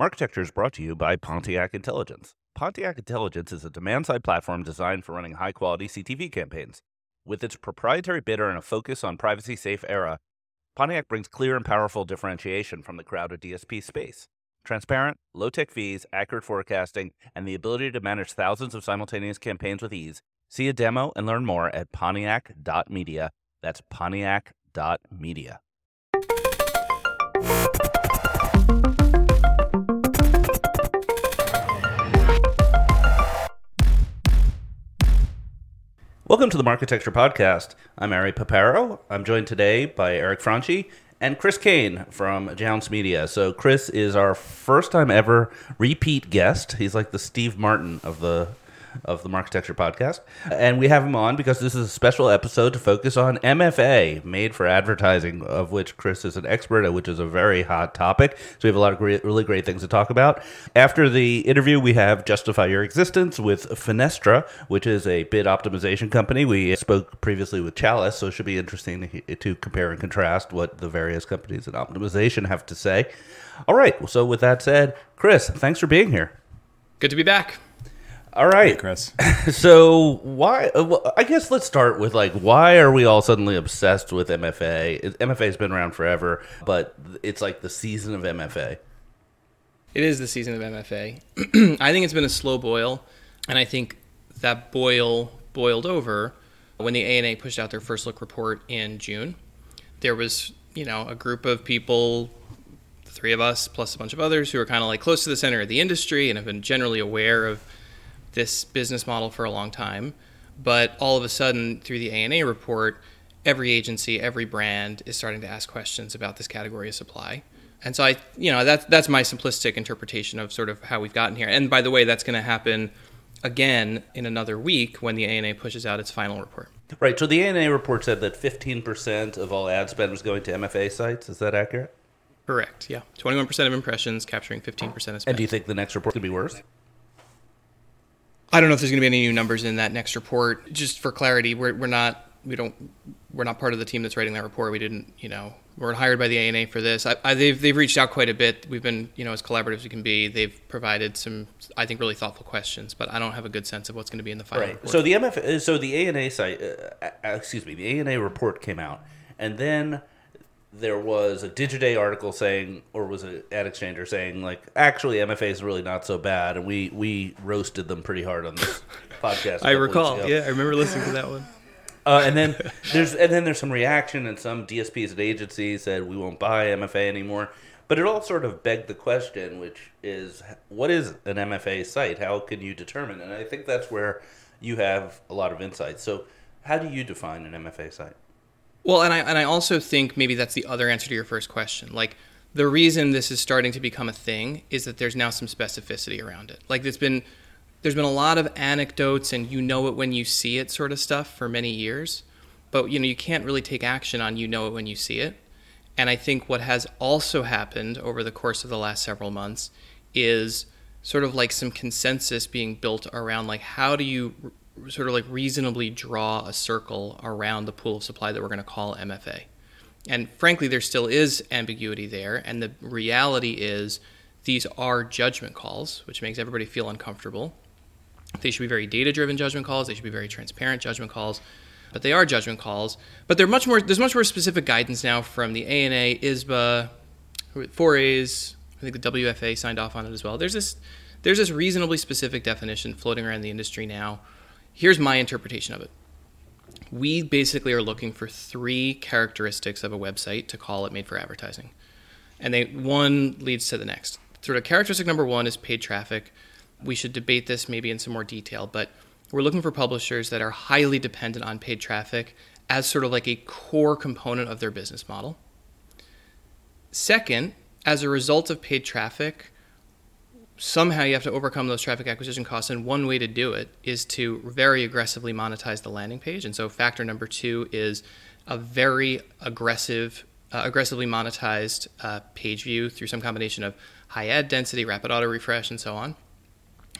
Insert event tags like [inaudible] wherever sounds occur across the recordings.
Marketecture is brought to you by Pontiac Intelligence. Pontiac Intelligence is a demand side platform designed for running high quality CTV campaigns. With its proprietary bidder and a focus on privacy safe era, Pontiac brings clear and powerful differentiation from the crowded DSP space. Transparent, low tech fees, accurate forecasting, and the ability to manage thousands of simultaneous campaigns with ease. See a demo and learn more at pontiac.media. That's pontiac.media. Welcome to the Marketecture Podcast. I'm Ari Paparo. I'm joined today by Eric Franchi and Chris Kane from Jounce Media. So Chris is our first time ever repeat guest. He's like the Steve Martin of the of the Marketecture podcast. And we have him on because this is a special episode to focus on MFA, made for advertising, of which Chris is an expert which is a very hot topic. So we have a lot of great, really great things to talk about. After the interview, we have Justify Your Existence with Fenestra, which is a bid optimization company. We spoke previously with Chalice, so it should be interesting to compare and contrast what the various companies in optimization have to say. All right. So with that said, Chris, thanks for being here. Good to be back. All right, hey, Chris. [laughs] so why? Uh, well, I guess let's start with like why are we all suddenly obsessed with MFA? MFA's been around forever, but it's like the season of MFA. It is the season of MFA. [clears throat] I think it's been a slow boil, and I think that boil boiled over when the ANA pushed out their first look report in June. There was, you know, a group of people, the three of us plus a bunch of others, who are kind of like close to the center of the industry and have been generally aware of this business model for a long time. But all of a sudden, through the ANA report, every agency, every brand is starting to ask questions about this category of supply. And so I, you know, that's that's my simplistic interpretation of sort of how we've gotten here. And by the way, that's going to happen again in another week when the ANA pushes out its final report. Right. So the ANA report said that 15% of all ad spend was going to MFA sites. Is that accurate? Correct. Yeah. 21% of impressions capturing 15% of spend. And do you think the next report could be worse? I don't know if there's going to be any new numbers in that next report. Just for clarity, we're, we're not we don't we're not part of the team that's writing that report. We didn't you know we're hired by the ANA for this. I, I, they've they've reached out quite a bit. We've been you know as collaborative as we can be. They've provided some I think really thoughtful questions, but I don't have a good sense of what's going to be in the final. Right. Report. So the MF so the ANA site uh, uh, excuse me the ANA report came out, and then there was a Digiday article saying, or was it Ad Exchanger saying, like, actually MFA is really not so bad, and we we roasted them pretty hard on this [laughs] podcast. I recall, yeah, I remember listening to that one. [laughs] Uh, and then there's and then there's some reaction, and some DSPs and agencies said we won't buy MFA anymore. But it all sort of begged the question, which is, what is an MFA site? How can you determine? And I think that's where you have a lot of insight. So, how do you define an MFA site? Well, and I and I also think maybe that's the other answer to your first question. Like the reason this is starting to become a thing is that there's now some specificity around it. Like there's been there's been a lot of anecdotes and you know it when you see it sort of stuff for many years, but you know you can't really take action on you know it when you see it. And I think what has also happened over the course of the last several months is sort of like some consensus being built around like how do you sort of like reasonably draw a circle around the pool of supply that we're going to call MFA. And frankly, there still is ambiguity there. And the reality is these are judgment calls, which makes everybody feel uncomfortable. They should be very data driven judgment calls, they should be very transparent judgment calls. But they are judgment calls. But they're much more. There's much more specific guidance now from the ANA, ISBA, 4A's. I think the WFA signed off on it as well. There's this. There's this reasonably specific definition floating around the industry now here's my interpretation of it. We basically are looking for three characteristics of a website to call it made for advertising. And they one leads to the next. Sort of characteristic number one is paid traffic. We should debate this maybe in some more detail, but we're looking for publishers that are highly dependent on paid traffic as sort of like a core component of their business model. Second, as a result of paid traffic, somehow you have to overcome those traffic acquisition costs and one way to do it is to very aggressively monetize the landing page. And so factor number two is a very aggressive uh, aggressively monetized uh, page view through some combination of high ad density rapid auto refresh and so on.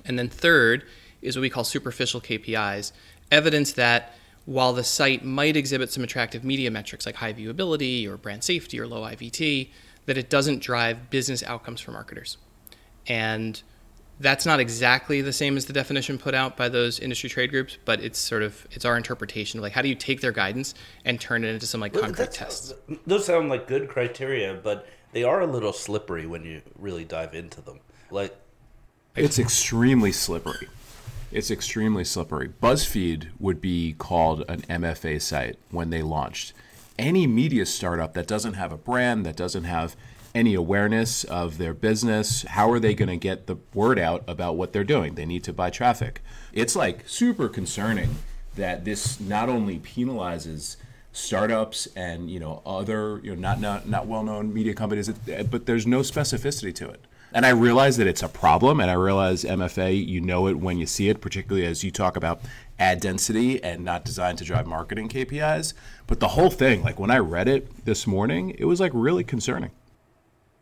And then third is what we call superficial kpis evidence that while the site might exhibit some attractive media metrics like high viewability or brand safety or low ivt that it doesn't drive business outcomes for marketers and that's not exactly the same as the definition put out by those industry trade groups, but it's sort of it's our interpretation of like how do you take their guidance and turn it into some like concrete That's- tests. Those sound like good criteria, but they are a little slippery when you really dive into them. Like, It's extremely slippery. It's extremely slippery. BuzzFeed would be called an MFA site when they launched. Any media startup that doesn't have a brand, that doesn't have any awareness of their business, how are they going to get the word out about what they're doing? They need to buy traffic. It's like super concerning that this not only penalizes startups and you know other you know not not, not well-known media companies but there's no specificity to it and I realize that it's a problem, and I realize MFA, you know it when you see it, particularly as you talk about ad density and not designed to drive marketing KPIs. But the whole thing, like when I read it this morning, it was like really concerning.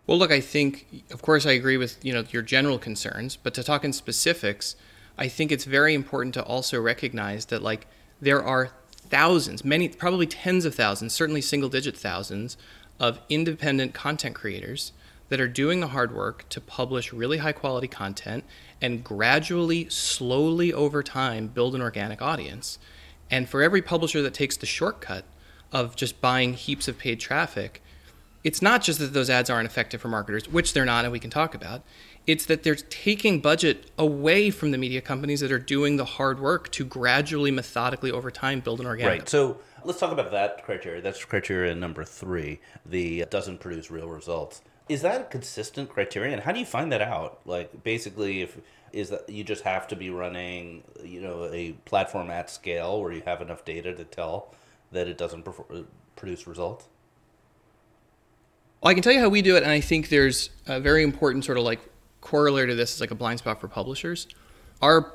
Well, look, I think, of course, I agree with you know your general concerns, but to talk in specifics, I think it's very important to also recognize that like there are thousands, many, probably tens of thousands, certainly single-digit thousands of independent content creators that are doing the hard work to publish really high-quality content and gradually, slowly over time, build an organic audience. And for every publisher that takes the shortcut of just buying heaps of paid traffic, it's not just that those ads aren't effective for marketers, which they're not, and we can talk about. It's that they're taking budget away from the media companies that are doing the hard work to gradually, methodically, over time, build an organic. right. So let's talk about that criteria. That's criteria number three. The doesn't produce real results. Is that a consistent criterion? How do you find that out? Like, basically, if is that you just have to be running, you know, a platform at scale where you have enough data to tell that it doesn't perfor- uh, produce results. Well, I can tell you how we do it, and I think there's a very important sort of like corollary to this is like a blind spot for publishers. Our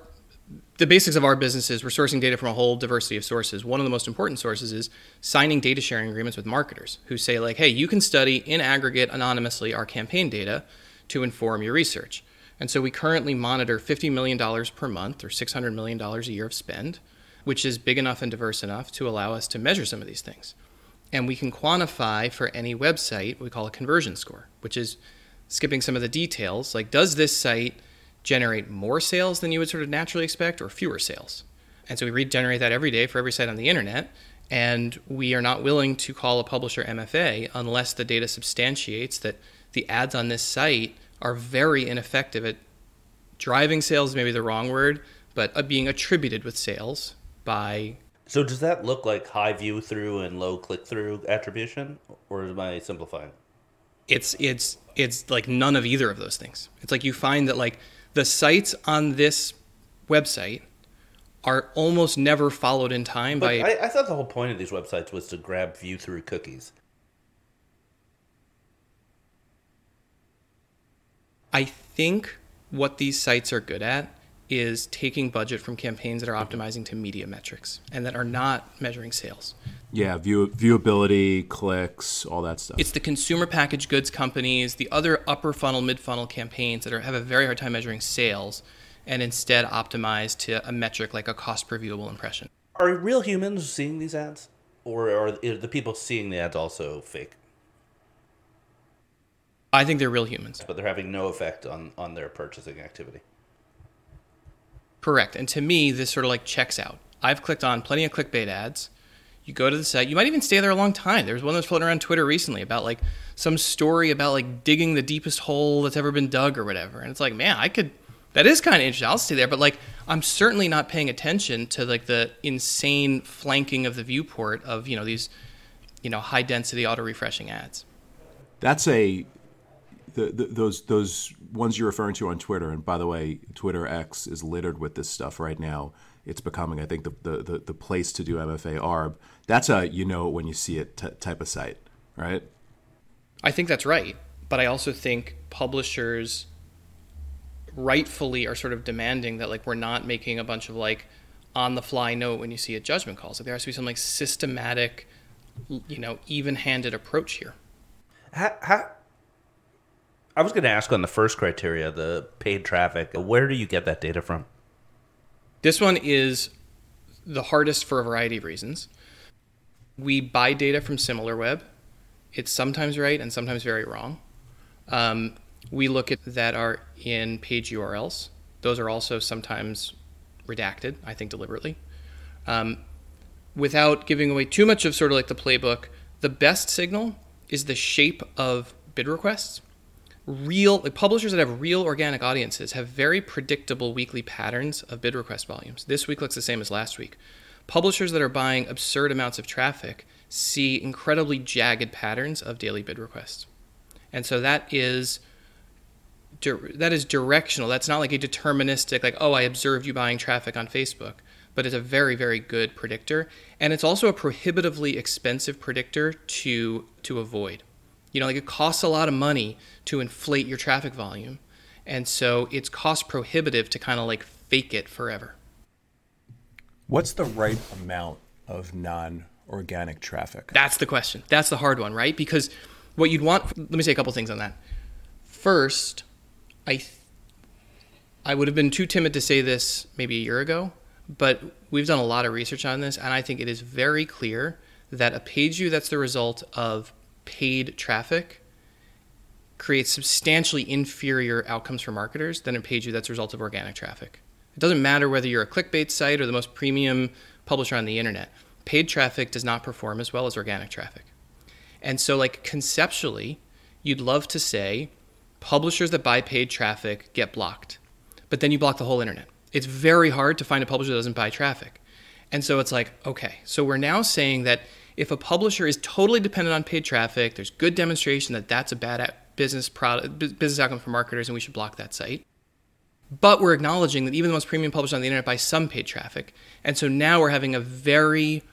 the basics of our business is we're sourcing data from a whole diversity of sources. One of the most important sources is signing data sharing agreements with marketers who say like, "Hey, you can study in aggregate anonymously our campaign data to inform your research." And so we currently monitor $50 million per month or $600 million a year of spend, which is big enough and diverse enough to allow us to measure some of these things and we can quantify for any website we call a conversion score, which is skipping some of the details. Like, does this site generate more sales than you would sort of naturally expect or fewer sales? And so we regenerate that every day for every site on the internet. And we are not willing to call a publisher MFA unless the data substantiates that the ads on this site are very ineffective at driving sales, maybe the wrong word, but uh, being attributed with sales by So does that look like high view through and low click through attribution, or am I simplifying? it's it's it's like none of either of those things. It's like you find that like the sites on this website are almost never followed in time But by I, I thought the whole point of these websites was to grab view through cookies. I think what these sites are good at is taking budget from campaigns that are optimizing to media metrics and that are not measuring sales. Yeah, view, viewability, clicks, all that stuff. It's the consumer packaged goods companies, the other upper funnel, mid funnel campaigns that are, have a very hard time measuring sales and instead optimize to a metric like a cost per viewable impression. Are real humans seeing these ads, or are the people seeing the ads also fake? I think they're real humans. But they're having no effect on on their purchasing activity. Correct. And to me, this sort of like checks out. I've clicked on plenty of clickbait ads. You go to the site, you might even stay there a long time. There's one that's floating around Twitter recently about like some story about like digging the deepest hole that's ever been dug or whatever. And it's like, man, I could, that is kind of interesting. I'll stay there. But like, I'm certainly not paying attention to like the insane flanking of the viewport of, you know, these, you know, high density auto refreshing ads. That's a the, the, those those ones you're referring to on Twitter. And by the way, Twitter X is littered with this stuff right now. It's becoming, I think, the the, the, the place to do MFA ARB. That's a you know when you see it t- type of site, right? I think that's right. But I also think publishers rightfully are sort of demanding that like we're not making a bunch of like on the fly note when you see a judgment calls. Like there has to be some like systematic, you know, even handed approach here. How, how, I was going to ask on the first criteria, the paid traffic. Where do you get that data from? This one is the hardest for a variety of reasons. We buy data from SimilarWeb. It's sometimes right and sometimes very wrong. Um, we look at that are in page URLs. Those are also sometimes redacted, I think deliberately. Um, without giving away too much of sort of like the playbook, the best signal is the shape of bid requests. Real like publishers that have real organic audiences have very predictable weekly patterns of bid request volumes. This week looks the same as last week. Publishers that are buying absurd amounts of traffic see incredibly jagged patterns of daily bid requests. And so that is that is directional. That's not like a deterministic like oh I observed you buying traffic on Facebook but it's a very very good predictor and it's also a prohibitively expensive predictor to to avoid you know like it costs a lot of money to inflate your traffic volume and so it's cost prohibitive to kind of like fake it forever. What's the right amount of non organic traffic? That's the question. That's the hard one right? Because what you'd want let me say a couple things on that. First i th- i would have been too timid to say this maybe a year ago but we've done a lot of research on this, and I think it is very clear that a page view that's the result of paid traffic creates substantially inferior outcomes for marketers than a page view that's a result of organic traffic. It doesn't matter whether you're a clickbait site or the most premium publisher on the internet. Paid traffic does not perform as well as organic traffic. And so, like, conceptually, you'd love to say publishers that buy paid traffic get blocked, but then you block the whole internet it's very hard to find a publisher that doesn't buy traffic. And so it's like, okay, so we're now saying that if a publisher is totally dependent on paid traffic, there's good demonstration that that's a bad business product, business outcome for marketers, and we should block that site. But we're acknowledging that even the most premium publishers on the internet buy some paid traffic, and so now we're having a very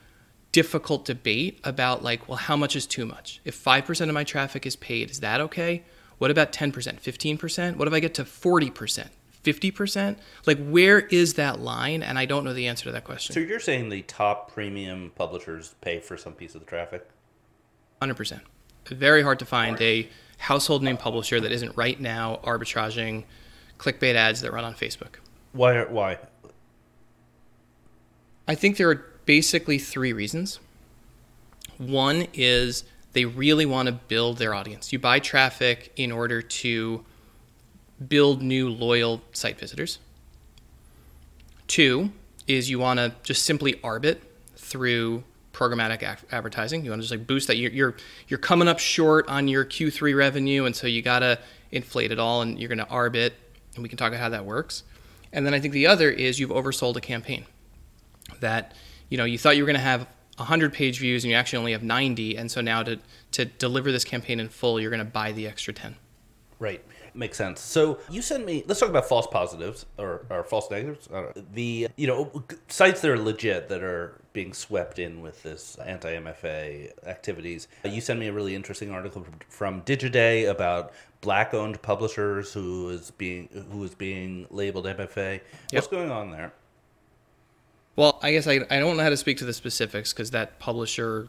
difficult debate about like, well, how much is too much? If five percent of my traffic is paid, is that okay? What about ten percent, fifteen percent? What if I get to forty percent? 50%? Like, where is that line? And I don't know the answer to that question. So you're saying the top premium publishers pay for some piece of the traffic? 100%. Very hard to find a household name publisher that isn't right now arbitraging clickbait ads that run on Facebook. Why? Why? I think there are basically three reasons. One is they really want to build their audience. You buy traffic in order to build new loyal site visitors. Two is you want to just simply arbit through programmatic advertising. You want to just like boost that. You're, you're you're coming up short on your Q3 revenue, and so you gotta inflate it all, and you're gonna arbit, and we can talk about how that works. And then I think the other is you've oversold a campaign. That you know you thought you were gonna have 100 page views, and you actually only have 90, and so now to to deliver this campaign in full, you're gonna buy the extra 10. Right. Makes sense. So you sent me. Let's talk about false positives or, or false negatives. The you know sites that are legit that are being swept in with this anti-MFA activities. You sent me a really interesting article from Digiday about black-owned publishers who is being who is being labeled MFA. Yep. What's going on there? Well, I guess I, I don't know how to speak to the specifics because that publisher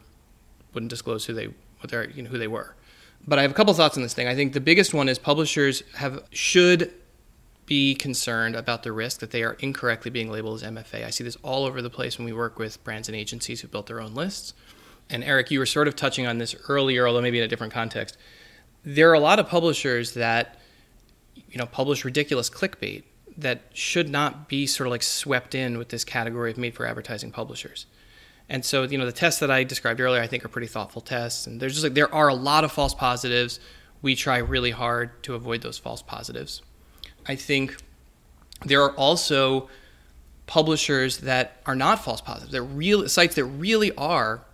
wouldn't disclose who they what they you know who they were. But I have a couple thoughts on this thing. I think the biggest one is publishers have should be concerned about the risk that they are incorrectly being labeled as MFA. I see this all over the place when we work with brands and agencies who built their own lists. And Eric, you were sort of touching on this earlier, although maybe in a different context. There are a lot of publishers that you know publish ridiculous clickbait that should not be sort of like swept in with this category of made for advertising publishers. And so, you know, the tests that I described earlier, I think are pretty thoughtful tests. And there's just like there are a lot of false positives. We try really hard to avoid those false positives. I think there are also publishers that are not false positives. They're real sites that really are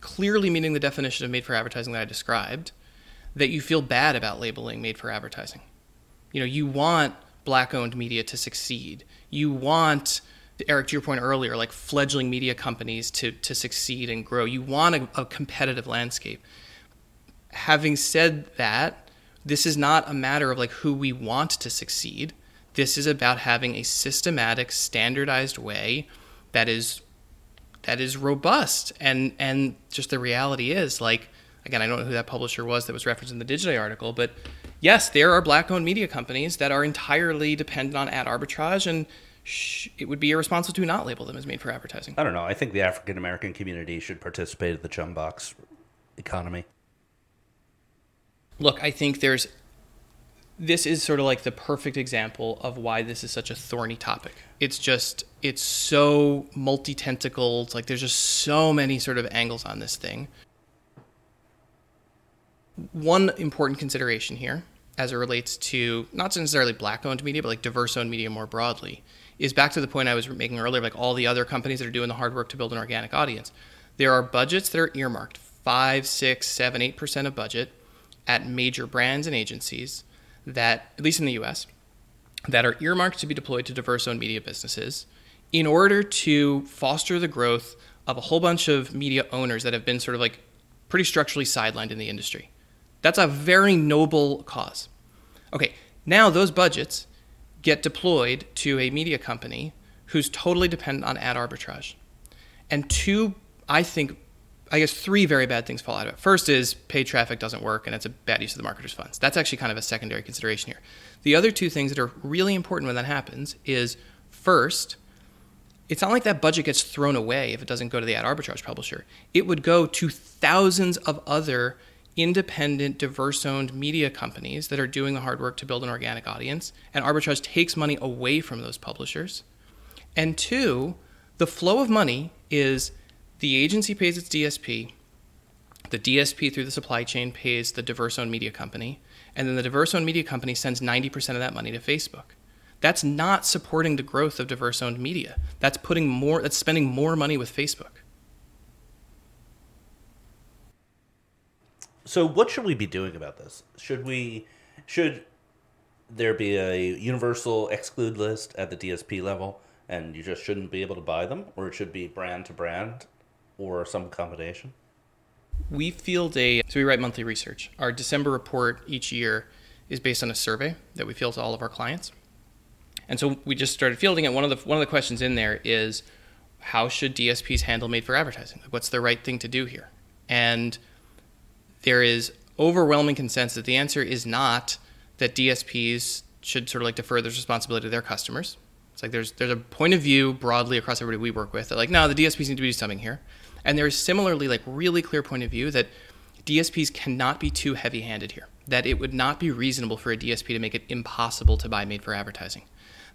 clearly meeting the definition of made for advertising that I described that you feel bad about labeling made for advertising. You know, you want black owned media to succeed. You want Eric, to your point earlier, like fledgling media companies to to succeed and grow. You want a, a competitive landscape. Having said that, this is not a matter of like who we want to succeed. This is about having a systematic, standardized way that is that is robust. And and just the reality is like again, I don't know who that publisher was that was referenced in the Digiday article, but yes, there are black-owned media companies that are entirely dependent on ad arbitrage and it would be irresponsible to not label them as made for advertising. I don't know. I think the African American community should participate in the chum box economy. Look, I think there's this is sort of like the perfect example of why this is such a thorny topic. It's just it's so multi-tentacled. Like there's just so many sort of angles on this thing. One important consideration here, as it relates to not necessarily black-owned media, but like diverse-owned media more broadly, is back to the point I was making earlier. Like all the other companies that are doing the hard work to build an organic audience, there are budgets that are earmarked five, six, seven, eight percent of budget at major brands and agencies that, at least in the US, that are earmarked to be deployed to diverse owned media businesses in order to foster the growth of a whole bunch of media owners that have been sort of like pretty structurally sidelined in the industry. That's a very noble cause. Okay, now those budgets get deployed to a media company who's totally dependent on ad arbitrage. And two, I think, I guess three very bad things fall out of it. First is paid traffic doesn't work and it's a bad use of the marketer's funds. That's actually kind of a secondary consideration here. The other two things that are really important when that happens is first, it's not like that budget gets thrown away if it doesn't go to the ad arbitrage publisher. It would go to thousands of other independent, diverse owned media companies that are doing the hard work to build an organic audience, and arbitrage takes money away from those publishers. And two, the flow of money is the agency pays its DSP. The DSP through the supply chain pays the diverse owned media company. And then the diverse owned media company sends 90% of that money to Facebook. That's not supporting the growth of diverse owned media. That's putting more that's spending more money with Facebook. So what should we be doing about this? Should we should there be a universal exclude list at the DSP level and you just shouldn't be able to buy them or it should be brand to brand or some combination? We field a so we write monthly research. Our December report each year is based on a survey that we field to all of our clients. And so we just started fielding it. One of the one of the questions in there is how should DSPs handle made for advertising? Like what's the right thing to do here? And there is overwhelming consensus that the answer is not that DSPs should sort of like defer this responsibility to their customers. It's like there's there's a point of view broadly across everybody we work with that like no, the DSPs need to do something here. And there's similarly like really clear point of view that DSPs cannot be too heavy-handed here. That it would not be reasonable for a DSP to make it impossible to buy made for advertising.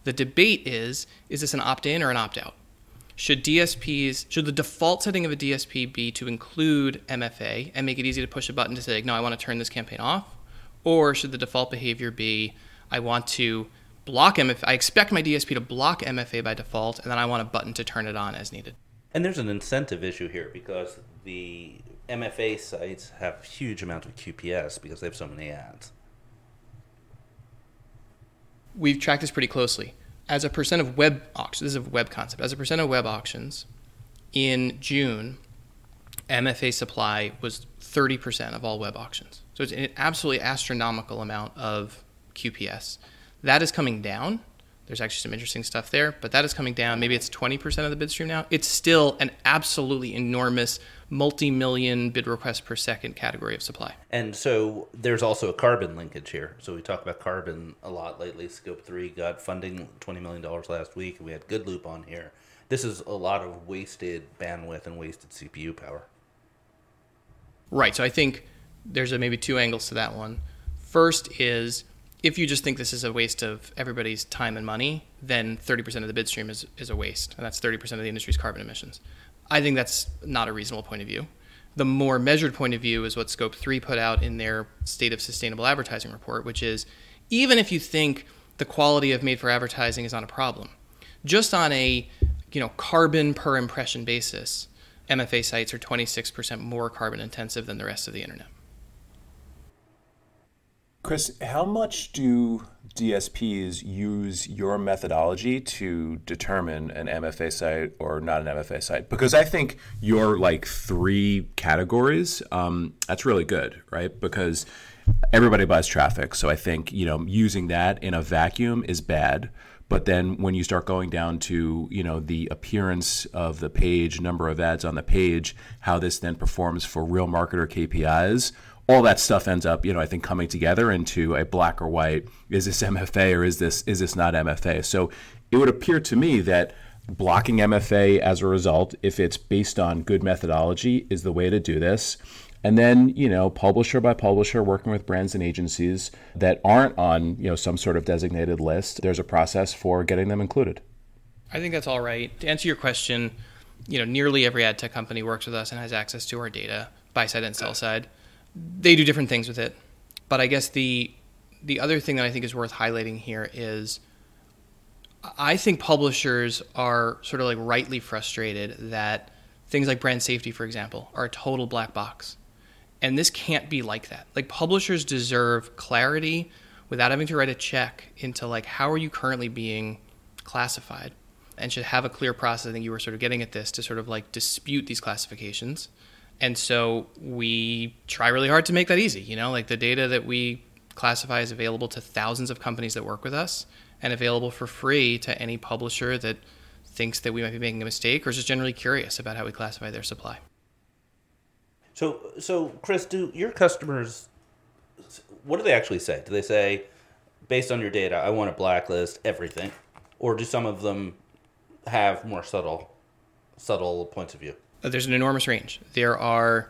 The debate is is this an opt-in or an opt-out? Should DSPs should the default setting of a DSP be to include MFA and make it easy to push a button to say no, I want to turn this campaign off? Or should the default behavior be I want to block MFA I expect my DSP to block MFA by default and then I want a button to turn it on as needed? And there's an incentive issue here because the MFA sites have huge amounts of QPS because they have so many ads. We've tracked this pretty closely. As a percent of web auctions, this is a web concept. As a percent of web auctions, in June, MFA supply was 30% of all web auctions. So it's an absolutely astronomical amount of QPS. That is coming down there's actually some interesting stuff there, but that is coming down. Maybe it's 20% of the bid stream now. It's still an absolutely enormous multi-million bid requests per second category of supply. And so there's also a carbon linkage here. So we talk about carbon a lot lately. Scope 3 got funding $20 million last week. We had Goodloop on here. This is a lot of wasted bandwidth and wasted CPU power. Right. So I think there's a, maybe two angles to that one. First is if you just think this is a waste of everybody's time and money, then 30% of the bid stream is, is a waste, and that's 30% of the industry's carbon emissions. I think that's not a reasonable point of view. The more measured point of view is what Scope 3 put out in their State of Sustainable Advertising report, which is even if you think the quality of made for advertising is not a problem, just on a you know carbon per impression basis, MFA sites are 26% more carbon intensive than the rest of the internet. Chris, how much do DSPs use your methodology to determine an MFA site or not an MFA site? Because I think your like three categories, um, that's really good, right? Because everybody buys traffic, so I think you know using that in a vacuum is bad. But then when you start going down to you know the appearance of the page, number of ads on the page, how this then performs for real marketer KPIs all that stuff ends up, you know, I think coming together into a black or white. Is this MFA or is this is this not MFA? So it would appear to me that blocking MFA as a result, if it's based on good methodology, is the way to do this. And then, you know, publisher by publisher, working with brands and agencies that aren't on, you know, some sort of designated list, there's a process for getting them included. I think that's all right. To answer your question, you know, nearly every ad tech company works with us and has access to our data, buy side and sell side. They do different things with it. But I guess the the other thing that I think is worth highlighting here is I think publishers are sort of like rightly frustrated that things like brand safety, for example, are a total black box. And this can't be like that. Like publishers deserve clarity without having to write a check into like how are you currently being classified and should have a clear process. I think you were sort of getting at this to sort of like dispute these classifications. And so we try really hard to make that easy. You know, like the data that we classify is available to thousands of companies that work with us and available for free to any publisher that thinks that we might be making a mistake or is just generally curious about how we classify their supply. So, so Chris, do your customers? What do they actually say? Do they say, based on your data, I want to blacklist everything, or do some of them have more subtle, subtle points of view? Uh, There's an enormous range. There are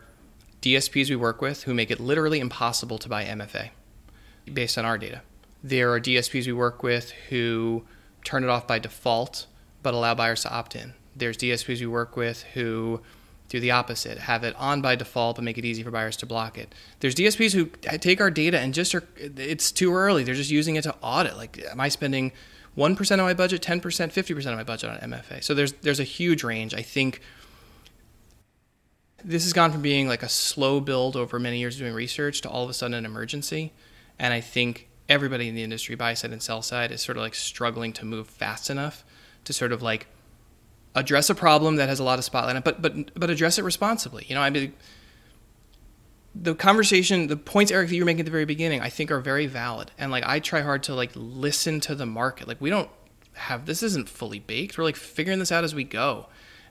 DSPs we work with who make it literally impossible to buy MFA based on our data. There are DSPs we work with who turn it off by default but allow buyers to opt in. There's DSPs we work with who do the opposite, have it on by default but make it easy for buyers to block it. There's DSPs who take our data and just are it's too early. They're just using it to audit. Like am I spending 1% of my budget, 10%, 50% of my budget on MFA? So there's there's a huge range. I think this has gone from being like a slow build over many years doing research to all of a sudden an emergency. And I think everybody in the industry, buy side and sell side, is sort of like struggling to move fast enough to sort of like address a problem that has a lot of spotlight but but but address it responsibly. You know, I mean the conversation, the points Eric that you were making at the very beginning, I think are very valid. And like I try hard to like listen to the market. Like we don't have this isn't fully baked. We're like figuring this out as we go.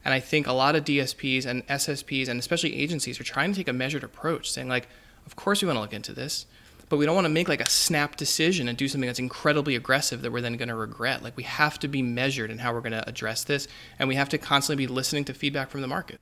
And I think a lot of DSPs and SSPs and especially agencies are trying to take a measured approach, saying like, of course we want to look into this, but we don't want to make like a snap decision and do something that's incredibly aggressive that we're then going to regret. Like we have to be measured in how we're going to address this, and we have to constantly be listening to feedback from the market.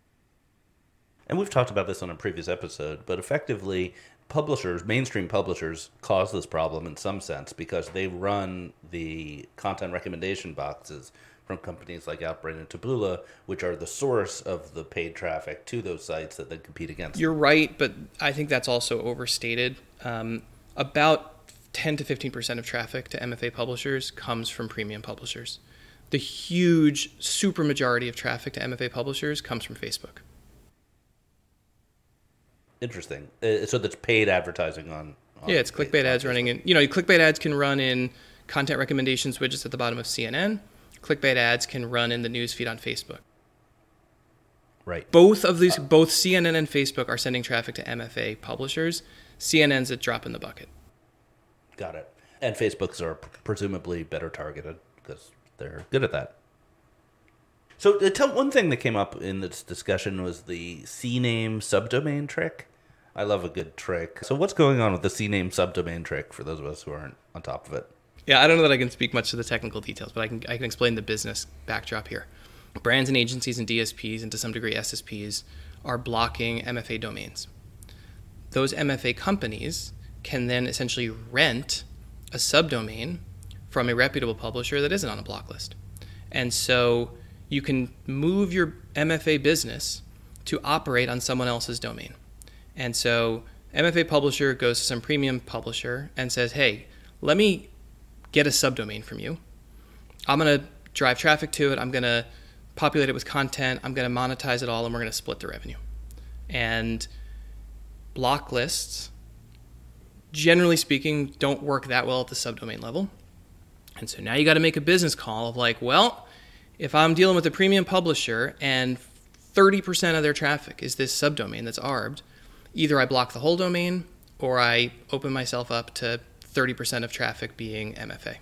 And we've talked about this on a previous episode, but effectively, publishers, mainstream publishers, cause this problem in some sense because they run the content recommendation boxes from companies like Outbrain and Taboola, which are the source of the paid traffic to those sites that they compete against. You're right, but I think that's also overstated. Um, about 10 to 15% of traffic to MFA publishers comes from premium publishers. The huge super majority of traffic to MFA publishers comes from Facebook. Interesting. Uh, So that's paid advertising on. on Yeah, it's clickbait ads running in. You know, clickbait ads can run in content recommendations widgets at the bottom of CNN. Clickbait ads can run in the newsfeed on Facebook. Right. Both of these, both CNN and Facebook are sending traffic to MFA publishers. CNN's a drop in the bucket. Got it. And Facebooks are presumably better targeted because they're good at that. So, uh, tell one thing that came up in this discussion was the CNAME subdomain trick. I love a good trick. So, what's going on with the CNAME subdomain trick for those of us who aren't on top of it? Yeah, I don't know that I can speak much to the technical details, but I can I can explain the business backdrop here. Brands and agencies and DSPs and to some degree SSPs are blocking MFA domains. Those MFA companies can then essentially rent a subdomain from a reputable publisher that isn't on a block list. And so you can move your MFA business to operate on someone else's domain. And so MFA publisher goes to some premium publisher and says, "Hey, let me get a subdomain from you. I'm going to drive traffic to it. I'm going to populate it with content. I'm going to monetize it all, and we're going to split the revenue. And block lists, generally speaking, don't work that well at the subdomain level. And so now you got to make a business call of like, well, if I'm dealing with a premium publisher and 30% of their traffic is this subdomain that's arbed, either I block the whole domain or I open myself up to 30% of traffic being MFA.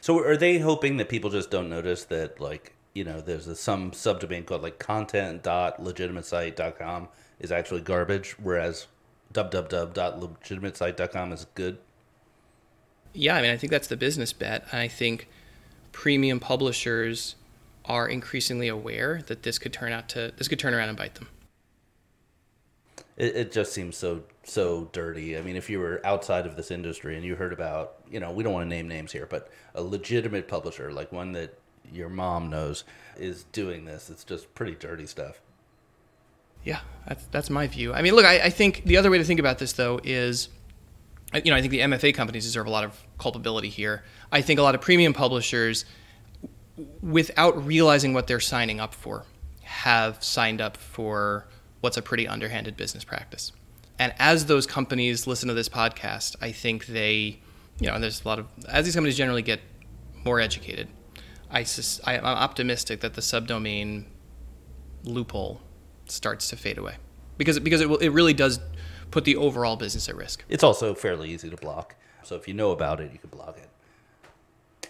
So, are they hoping that people just don't notice that, like, you know, there's a, some subdomain called like content.legitimatesite.com is actually garbage, whereas www.legitimatesite.com is good? Yeah, I mean, I think that's the business bet. I think premium publishers are increasingly aware that this could turn out to this could turn around and bite them. It, it just seems so so dirty. I mean, if you were outside of this industry and you heard about, you know, we don't want to name names here, but a legitimate publisher, like one that your mom knows, is doing this. It's just pretty dirty stuff. Yeah, that's, that's my view. I mean, look, I, I think the other way to think about this, though, is uh, you know, I think the MFA companies deserve a lot of culpability here. I think a lot of premium publishers, without realizing what they're signing up for, have signed up for what's a pretty underhanded business practice. And as those companies listen to this podcast, I think they, you know, there's a lot of, as these companies generally get more educated, I, I, am optimistic that the subdomain loophole starts to fade away because because it, will, it really does put the overall business at risk. It's also fairly easy to block. So if you know about it, you can block it.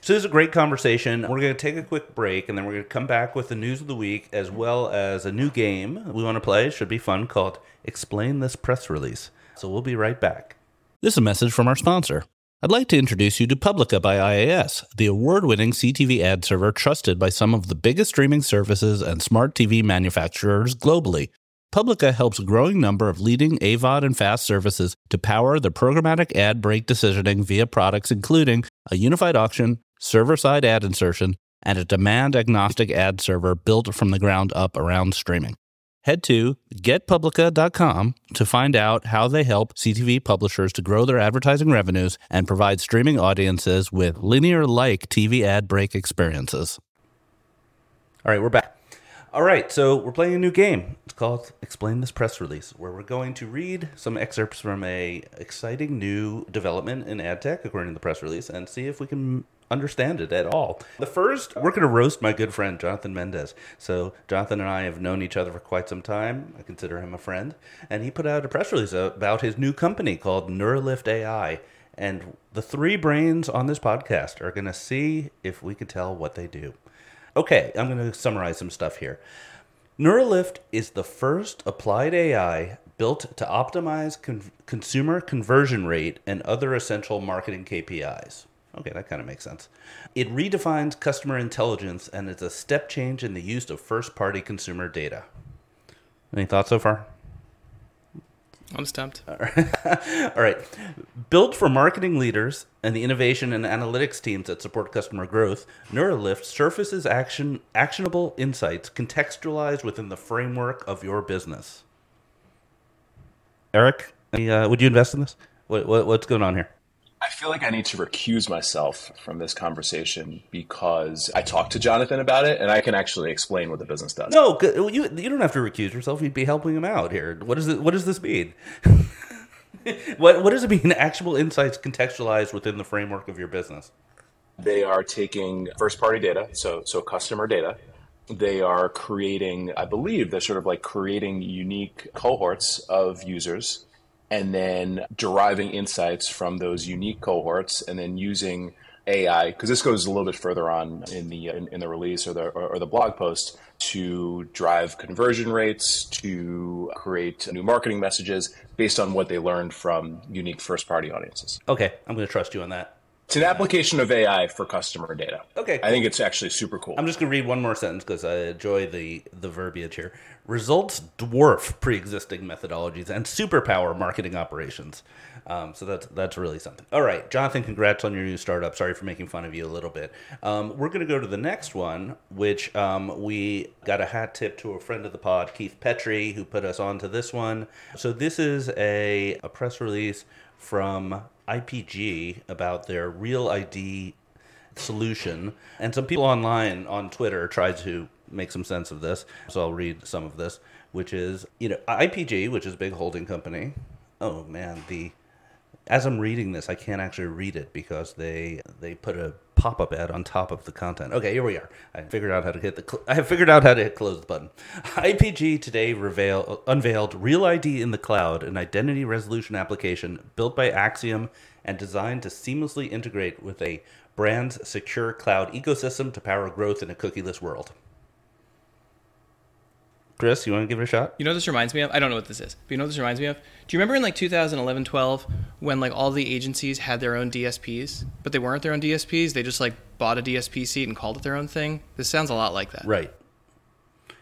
So this is a great conversation. We're going to take a quick break and then we're going to come back with the news of the week as well as a new game we want to play. It should be fun called Explain This Press Release. So we'll be right back. This is a message from our sponsor. I'd like to introduce you to Publica by IAS, the award winning CTV ad server trusted by some of the biggest streaming services and smart TV manufacturers globally. Publica helps a growing number of leading AVOD and FAST services to power the programmatic ad break decisioning via products including a unified auction, server side ad insertion, and a demand agnostic ad server built from the ground up around streaming. Head to getpublica.com to find out how they help CTV publishers to grow their advertising revenues and provide streaming audiences with linear like TV ad break experiences. All right, we're back. All right, so we're playing a new game. It's called Explain This Press Release, where we're going to read some excerpts from a exciting new development in ad tech, according to the press release, and see if we can understand it at all. The first, we're going to roast my good friend Jonathan Mendez. So Jonathan and I have known each other for quite some time. I consider him a friend, and he put out a press release about his new company called Neuralift AI. And the three brains on this podcast are going to see if we can tell what they do. Okay, I'm going to summarize some stuff here. Neuralift is the first applied AI built to optimize con- consumer conversion rate and other essential marketing KPIs. Okay, that kind of makes sense. It redefines customer intelligence and is a step change in the use of first party consumer data. Any thoughts so far? I'm stumped. [laughs] All right. Built for marketing leaders and the innovation and analytics teams that support customer growth, Neuralift surfaces action, actionable insights contextualized within the framework of your business. Eric, uh, would you invest in this? What, what, what's going on here? I feel like I need to recuse myself from this conversation because I talked to Jonathan about it, and I can actually explain what the business does. No, you you don't have to recuse yourself. You'd be helping him out here. What does it, What does this mean? [laughs] what What does it mean? Actual insights contextualized within the framework of your business. They are taking first party data, so so customer data. They are creating, I believe, they're sort of like creating unique cohorts of users and then deriving insights from those unique cohorts and then using AI because this goes a little bit further on in the in, in the release or the or, or, the blog post to drive conversion rates to create new marketing messages based on what they learned from unique first party audiences. Okay, I'm going to trust you on that. It's an application of AI for customer data. Okay, cool. I think it's actually super cool. I'm just gonna read one more sentence because I enjoy the the verbiage here. Results dwarf pre-existing methodologies and superpower marketing operations. Um, so that's that's really something. All right, Jonathan, congrats on your new startup. Sorry for making fun of you a little bit. Um, we're gonna go to the next one, which um, we got a hat tip to a friend of the pod, Keith Petrie, who put us on to this one. So this is a a press release from IPG about their real ID solution. And some people online on Twitter tried to make some sense of this. So I'll read some of this, which is, you know, IPG, which is a big holding company. Oh man, the as I'm reading this, I can't actually read it because they they put a pop-up ad on top of the content. Okay, here we are. I figured out how to hit the. Cl- I have figured out how to hit close the button. [laughs] IPG today reveal, unveiled Real ID in the Cloud, an identity resolution application built by Acxiom and designed to seamlessly integrate with a brand's secure cloud ecosystem to power growth in a cookieless world. Chris, you want to give it a shot? You know what this reminds me of? I don't know what this is, but you know what this reminds me of? Do you remember in like 2011, 12, when like all the agencies had their own DSPs, but they weren't their own DSPs? They just like bought a DSP seat and called it their own thing. This sounds a lot like that. Right.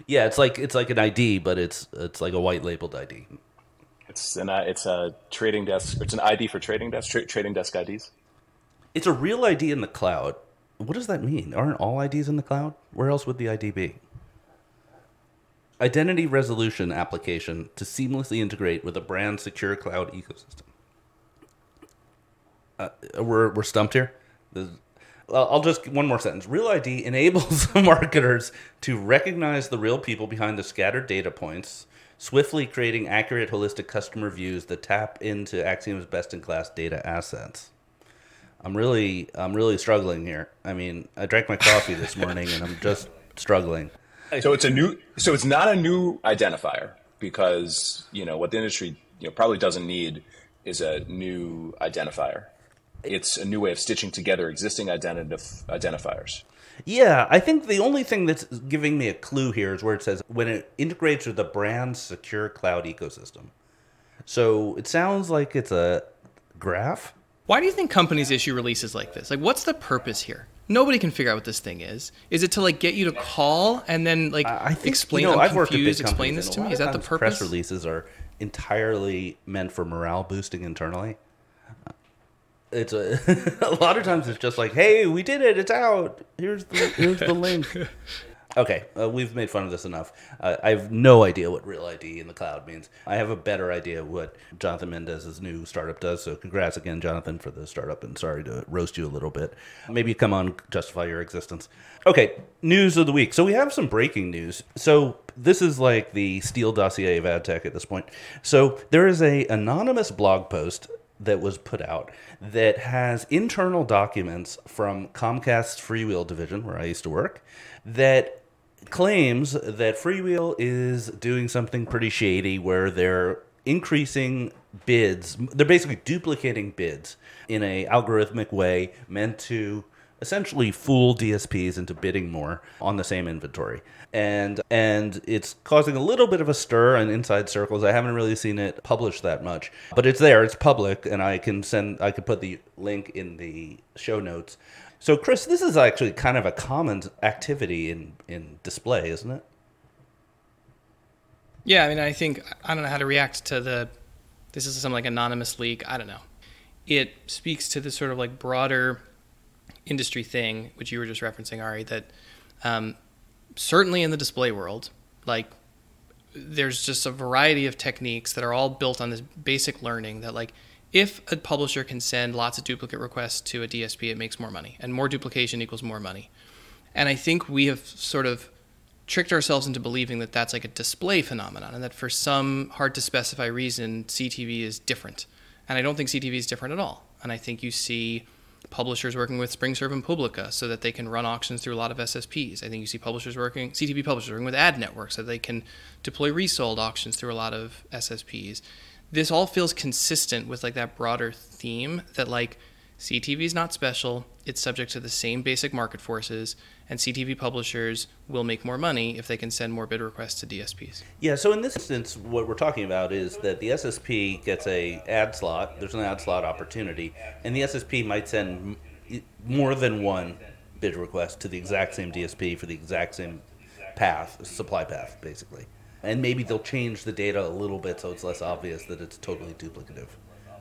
Yeah, it's like it's like an ID, but it's it's like a white labeled ID. It's an uh, it's a trading desk. It's an ID for trading desk. Tra- trading desk IDs. It's a real ID in the cloud. What does that mean? Aren't all IDs in the cloud? Where else would the ID be? Identity resolution application to seamlessly integrate with a brand secure cloud ecosystem. Uh, we're, we're stumped here. I'll just one more sentence. Real ID [laughs] enables [laughs] marketers to recognize the real people behind the scattered data points, swiftly creating accurate, holistic customer views that tap into Acxiom's best-in-class data assets. I'm really, I'm really struggling here. I mean, I drank my coffee this morning, and I'm just struggling. [laughs] So it's a new. So it's not a new identifier because you know what the industry you know probably doesn't need is a new identifier. It's a new way of stitching together existing identif- identifiers. Yeah, I think the only thing that's giving me a clue here is where it says when it integrates with the brand secure cloud ecosystem. So it sounds like it's a graph. Why do you think companies issue releases like this? Like, what's the purpose here? Nobody can figure out what this thing is. Is it to like get you to call and then like I think explain? You know, I'm I've worked at big confused. Explain this to me. Is that the purpose? Press releases are entirely meant for morale boosting internally. It's a [laughs] a lot of times it's just like, hey, we did it. It's out. Here's the here's the link. [laughs] Okay, uh, we've made fun of this enough. Uh, I have no idea what real ID in the cloud means. I have a better idea what Jonathan Mendez's new startup does. So, congrats again, Jonathan, for the startup, and sorry to roast you a little bit. Maybe come on, justify your existence. Okay, news of the week. So we have some breaking news. So this is like the Steele dossier of ad tech at this point. So there is a anonymous blog post that was put out that has internal documents from Comcast's Freewheel division, where I used to work, that claims that Freewheel is doing something pretty shady where they're increasing bids. They're basically duplicating bids in a algorithmic way meant to essentially fool DSPs into bidding more on the same inventory. And and it's causing a little bit of a stir in inside circles. I haven't really seen it published that much, but it's there. It's public, and I can send. I could put the link in the show notes. So, Chris, this is actually kind of a common activity in in display, isn't it? Yeah, I mean, I think I don't know how to react to the. This is some like anonymous leak. I don't know. It speaks to this sort of like broader industry thing, which you were just referencing, Ari. That um, certainly in the display world, like there's just a variety of techniques that are all built on this basic learning that like if a publisher can send lots of duplicate requests to a DSP, it makes more money, and more duplication equals more money. And I think we have sort of tricked ourselves into believing that that's like a display phenomenon, and that for some hard to specify reason, CTV is different. And I don't think CTV is different at all. And I think you see publishers working with SpringServe and Publica so that they can run auctions through a lot of SSPs. I think you see publishers working, CTV publishers working with ad networks so they can deploy resold auctions through a lot of SSPs this all feels consistent with like that broader theme that like CTV is not special. It's subject to the same basic market forces, and CTV publishers will make more money if they can send more bid requests to DSPs. Yeah. So in this instance, what we're talking about is that the SSP gets a ad slot. There's an ad slot opportunity, and the SSP might send more than one bid request to the exact same DSP for the exact same path, supply path, basically. And maybe they'll change the data a little bit so it's less obvious that it's totally duplicative.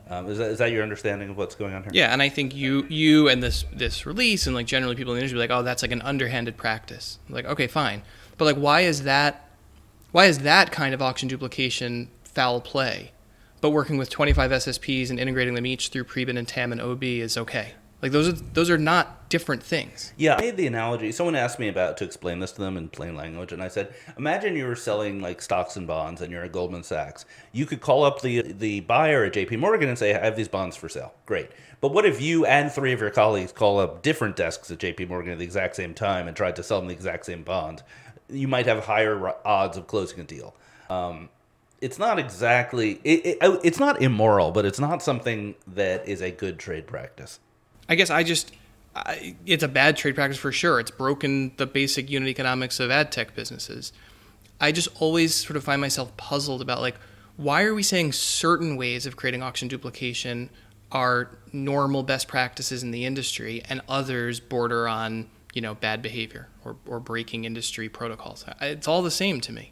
Um, is, that, is that your understanding of what's going on here? Yeah, and I think you you and this this release and like generally people in the industry be like, oh, that's like an underhanded practice. Like, okay, fine, but like, why is that? Why is that kind of auction duplication foul play? But working with 25 SSPs and integrating them each through Prebid and TAM and OB is okay. Like those are those are not different things. Yeah, I made the analogy. Someone asked me about to explain this to them in plain language, and I said, imagine you were selling like stocks and bonds, and you're at Goldman Sachs. You could call up the the buyer at J.P. Morgan and say, I have these bonds for sale. Great. But what if you and three of your colleagues call up different desks at J.P. Morgan at the exact same time and tried to sell them the exact same bond? You might have higher odds of closing a deal. Um, it's not exactly it, it, it's not immoral, but it's not something that is a good trade practice. I guess I just I, it's a bad trade practice for sure. It's broken the basic unit economics of ad tech businesses. I just always sort of find myself puzzled about like why are we saying certain ways of creating auction duplication are normal best practices in the industry and others border on you know bad behavior or, or breaking industry protocols it's all the same to me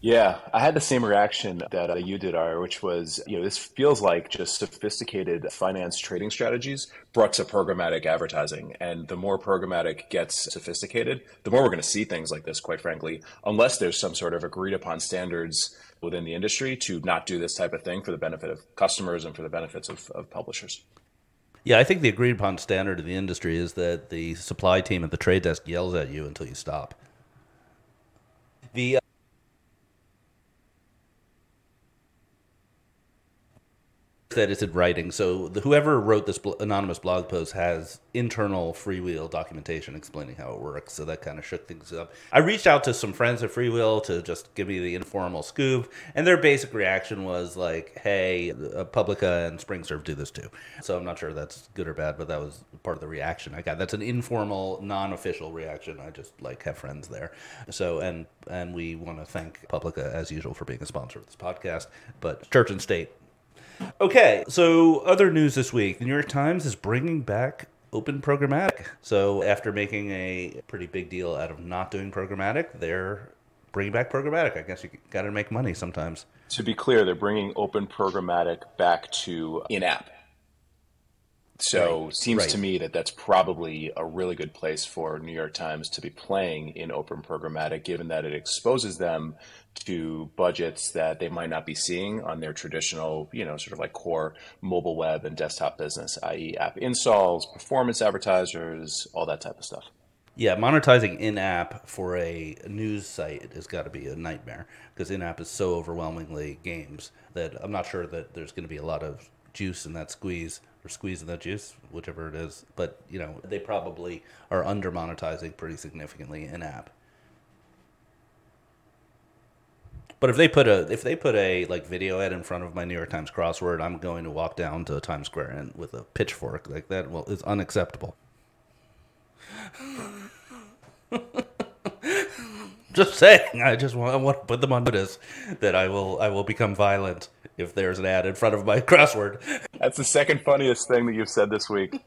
Yeah, I had the same reaction that uh, you did, Ari, which was, you know, this feels like just sophisticated finance trading strategies brought to programmatic advertising. And the more programmatic gets sophisticated, the more we're going to see things like this, quite frankly, unless there's some sort of agreed upon standards within the industry to not do this type of thing for the benefit of customers and for the benefits of, of publishers. Yeah, I think the agreed upon standard in the industry is that the supply team at the trade desk yells at you until you stop. The uh, that it's in writing. So the, whoever wrote this bl- anonymous blog post has internal Freewheel documentation explaining how it works. So that kind of shook things up. I reached out to some friends at Freewheel to just give me the informal scoop, and their basic reaction was like, "Hey, uh, Publica and SpringServe do this too." So I'm not sure that's good or bad, but that was part of the reaction I got. That's an informal, non-official reaction. I just like have friends there. So and and we want to thank Publica as usual for being a sponsor of this podcast, but Church and State Okay, so other news this week: the New York Times is bringing back open programmatic. So after making a pretty big deal out of not doing programmatic, they're bringing back programmatic. I guess you got to make money sometimes. To be clear, they're bringing open programmatic back to in-app. So right. seems right. to me that that's probably a really good place for New York Times to be playing in open programmatic, given that it exposes them to budgets that they might not be seeing on their traditional, you know, sort of like core mobile web and desktop business, i.e., app installs, performance advertisers, all that type of stuff. Yeah, monetizing in app for a news site has got to be a nightmare because in app is so overwhelmingly games that I'm not sure that there's going to be a lot of juice in that squeeze or squeeze in that juice, whichever it is. But, you know, they probably are under monetizing pretty significantly in app. But if they put a if they put a like video ad in front of my New York Times crossword, I'm going to walk down to Times Square and with a pitchfork like that. Well, it's unacceptable. [laughs] just saying. I just want, I want to put them on notice that I will I will become violent if there's an ad in front of my [laughs] crossword. That's the second funniest thing that you've said this week.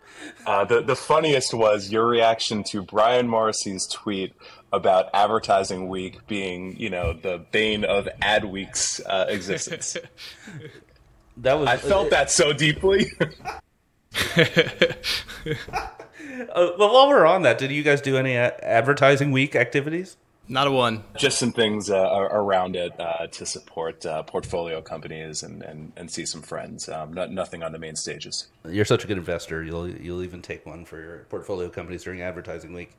Uh, the the funniest was your reaction to Brian Morrissey's tweet about advertising week being, you know, the bane of ad week's uh, existence. [laughs] that was I felt that so deeply. [laughs] Uh, well, while we're on that, did you guys do any advertising week activities? Not a one. Just some things uh, around it uh, to support uh, portfolio companies and, and, and see some friends. Um, not, nothing on the main stages. You're such a good investor. You'll you'll even take one for your portfolio companies during advertising week.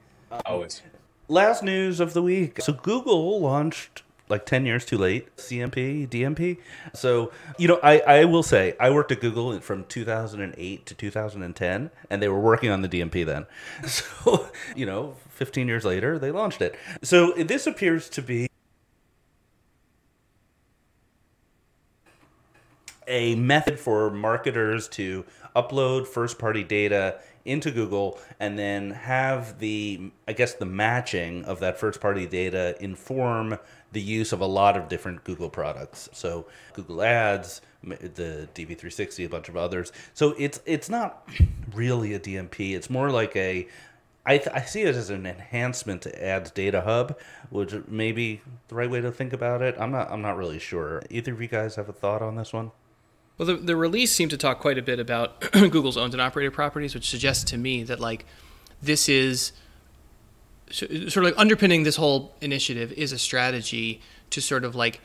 Always. Last news of the week. So Google launched like 10 years too late cmp dmp so you know I, I will say i worked at google from 2008 to 2010 and they were working on the dmp then. [laughs] So you know 15 years later they launched it. So this appears to be a method for marketers to upload first party data into Google and then have the I guess the matching of that first party data inform the use of a lot of different Google products. So Google Ads, the DV360, a bunch of others. So it's it's not really a DMP. It's more like a I, th- I see it as an enhancement to Ads Data Hub, which may be the right way to think about it. I'm not I'm not really sure. Either of you guys have a thought on this one? Well, the, the release seemed to talk quite a bit about [clears throat] Google's owned and operated properties, which suggests to me that like this is sort of like underpinning this whole initiative is a strategy to sort of like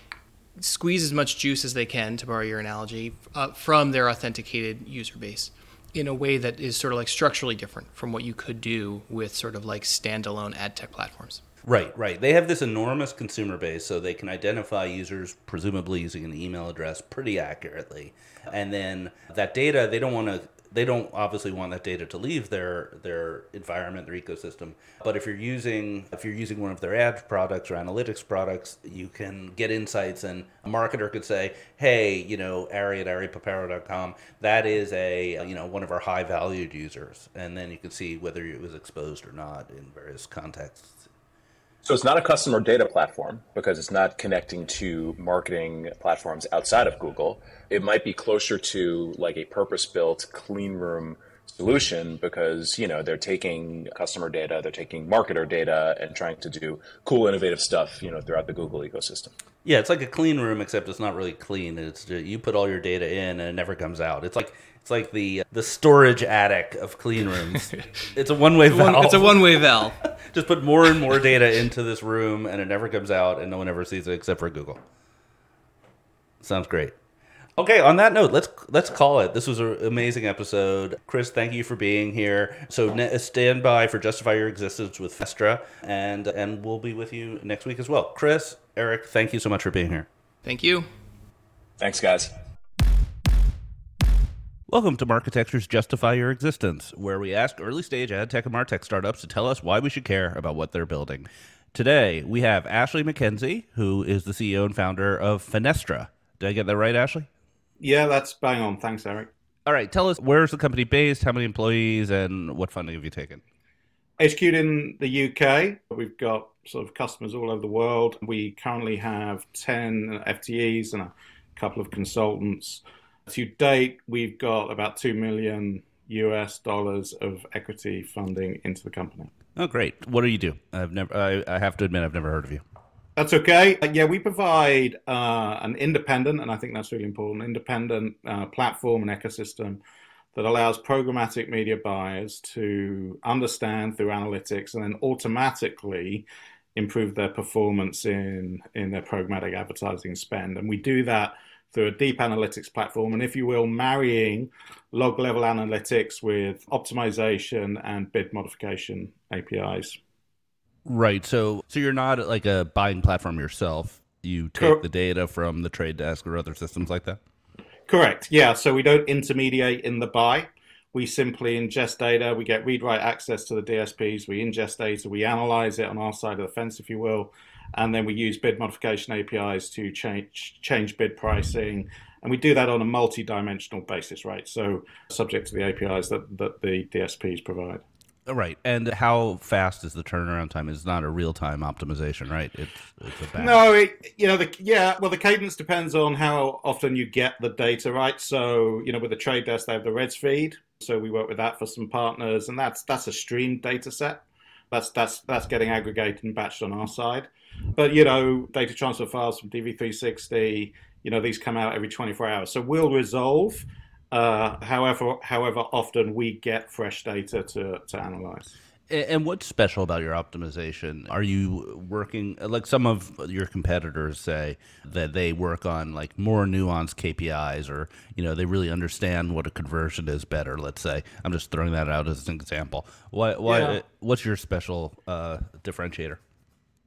squeeze as much juice as they can, to borrow your analogy, uh, from their authenticated user base in a way that is sort of like structurally different from what you could do with sort of like standalone ad tech platforms. Right, right. They have this enormous consumer base, so they can identify users, presumably using an email address, pretty accurately. And then that data, they don't want to. They don't obviously want that data to leave their their environment, their ecosystem. But if you're using if you're using one of their ad products or analytics products, you can get insights, and a marketer could say, "Hey, you know, Ari at aripaparo.com, that is a you know one of our high valued users," and then you can see whether it was exposed or not in various contexts so it's not a customer data platform because it's not connecting to marketing platforms outside of Google. It might be closer to like a purpose-built clean room solution because you know they're taking customer data, they're taking marketer data, and trying to do cool, innovative stuff you know throughout the Google ecosystem. Yeah, it's like a clean room, except it's not really clean. It's you put all your data in and it never comes out. It's like it's like the the storage attic of clean rooms. [laughs] it's a one way valve. One, it's a one-way valve. [laughs] Just put more and more data into this room, and it never comes out, and no one ever sees it except for Google. Sounds great. Okay, on that note, let's let's call it. This was an amazing episode. Chris, thank you for being here. So ne- stand by for Justify Your Existence with Fenestra, and and we'll be with you next week as well. Chris, Eric, thank you so much for being here. Thank you. Thanks, guys. Welcome to Marketecture's Justify Your Existence, where we ask early stage ad tech and martech startups to tell us why we should care about what they're building. Today, we have Ashley McKenzie, who is the CEO and founder of Fenestra. Did I get that right, Ashley? Yeah, that's bang on. Thanks, Eric. All right, tell us where's the company based, how many employees, and what funding have you taken? HQ'd in the UK. We've got sort of customers all over the world. We currently have 10 FTEs and a couple of consultants. To date, we've got about 2 million US dollars of equity funding into the company. Oh, great. What do you do? I've never. I, I have to admit, I've never heard of you. That's okay. Uh, yeah, we provide uh, an independent, and I think that's really important, independent uh, platform and ecosystem that allows programmatic media buyers to understand through analytics and then automatically improve their performance in in their programmatic advertising spend. And we do that through a deep analytics platform, and if you will, marrying log level analytics with optimization and bid modification APIs. Right. So, so you're not like a buying platform yourself. You take Cor- the data from the trade desk or other systems like that. Correct. Yeah. So we don't intermediate in the buy. We simply ingest data. We get read write access to the DSPs. We ingest data. We analyze it on our side of the fence, if you will, and then we use bid modification APIs to change change bid pricing. And we do that on a multi-dimensional basis, right? So subject to the APIs that, that the DSPs provide. Right. And how fast is the turnaround time? It's not a real time optimization, right? It's it's a. No, it, you know, the, yeah, well, the cadence depends on how often you get the data, right? So, you know, with the trade desk, they have the Reds feed. So we work with that for some partners, and that's that's a streamed data set. That's that's that's getting aggregated and batched on our side. But you know, data transfer files from DV360, you know, these come out every 24 hours. So we'll resolve uh, however however often we get fresh data to to analyze. And what's special about your optimization? Are you working like some of your competitors say that they work on like more nuanced KPIs or you know they really understand what a conversion is better, let's say. I'm just throwing that out as an example. Why why Yeah. what's your special uh, differentiator?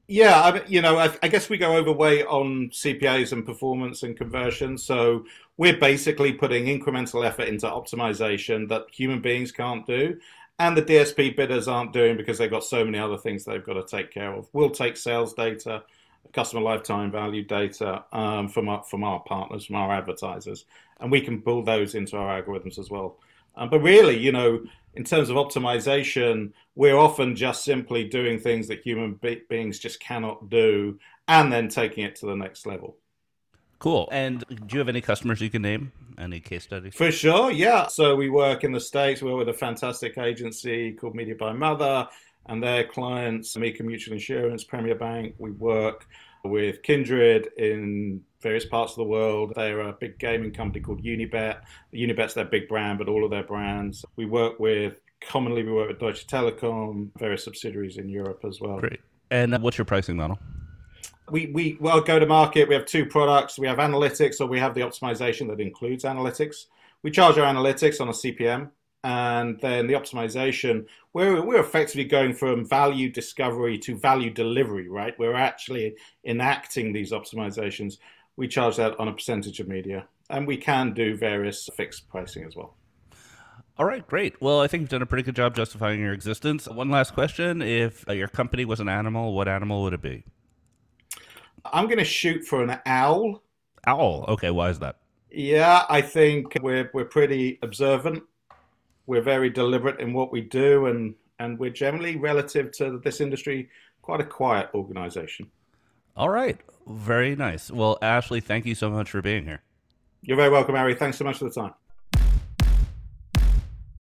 Yeah, I, you know, I, I guess we go overweight on CPAs and performance and conversion. So we're basically putting incremental effort into optimization that human beings can't do, and the DSP bidders aren't doing because they've got so many other things they've got to take care of. We'll take sales data, customer lifetime value data um, from our, from our partners, from our advertisers, and we can pull those into our algorithms as well. Um, but really, you know, in terms of optimization, we're often just simply doing things that human be- beings just cannot do and then taking it to the next level. Cool. And do you have any customers you can name? Any case studies? For sure, yeah. So we work in the States, we work with a fantastic agency called Media by Mother and their clients, Amica Mutual Insurance, Premier Bank. We work with Kindred in various parts of the world. They're a big gaming company called Unibet. Unibet's their big brand, but all of their brands. We work with, commonly we work with Deutsche Telekom, various subsidiaries in Europe as well. Great. And uh, what's your pricing model? We we well go to market. We have two products. We have analytics, or we have the optimization that includes analytics. We charge our analytics on a CPM, and then the optimization. We're we're effectively going from value discovery to value delivery. Right, we're actually enacting these optimizations. We charge that on a percentage of media, and we can do various fixed pricing as well. All right, great. Well, I think you've done a pretty good job justifying your existence. One last question. If uh, your company was an animal, what animal would it be? I'm going to shoot for an owl. Owl. Okay, why is that? Yeah, I think we're we're pretty observant. We're very deliberate in what we do, and and we're generally relative to this industry quite a quiet organization. All right. Very nice. Well, Ashley, thank you so much for being here. You're very welcome, Harry. Thanks so much for the time.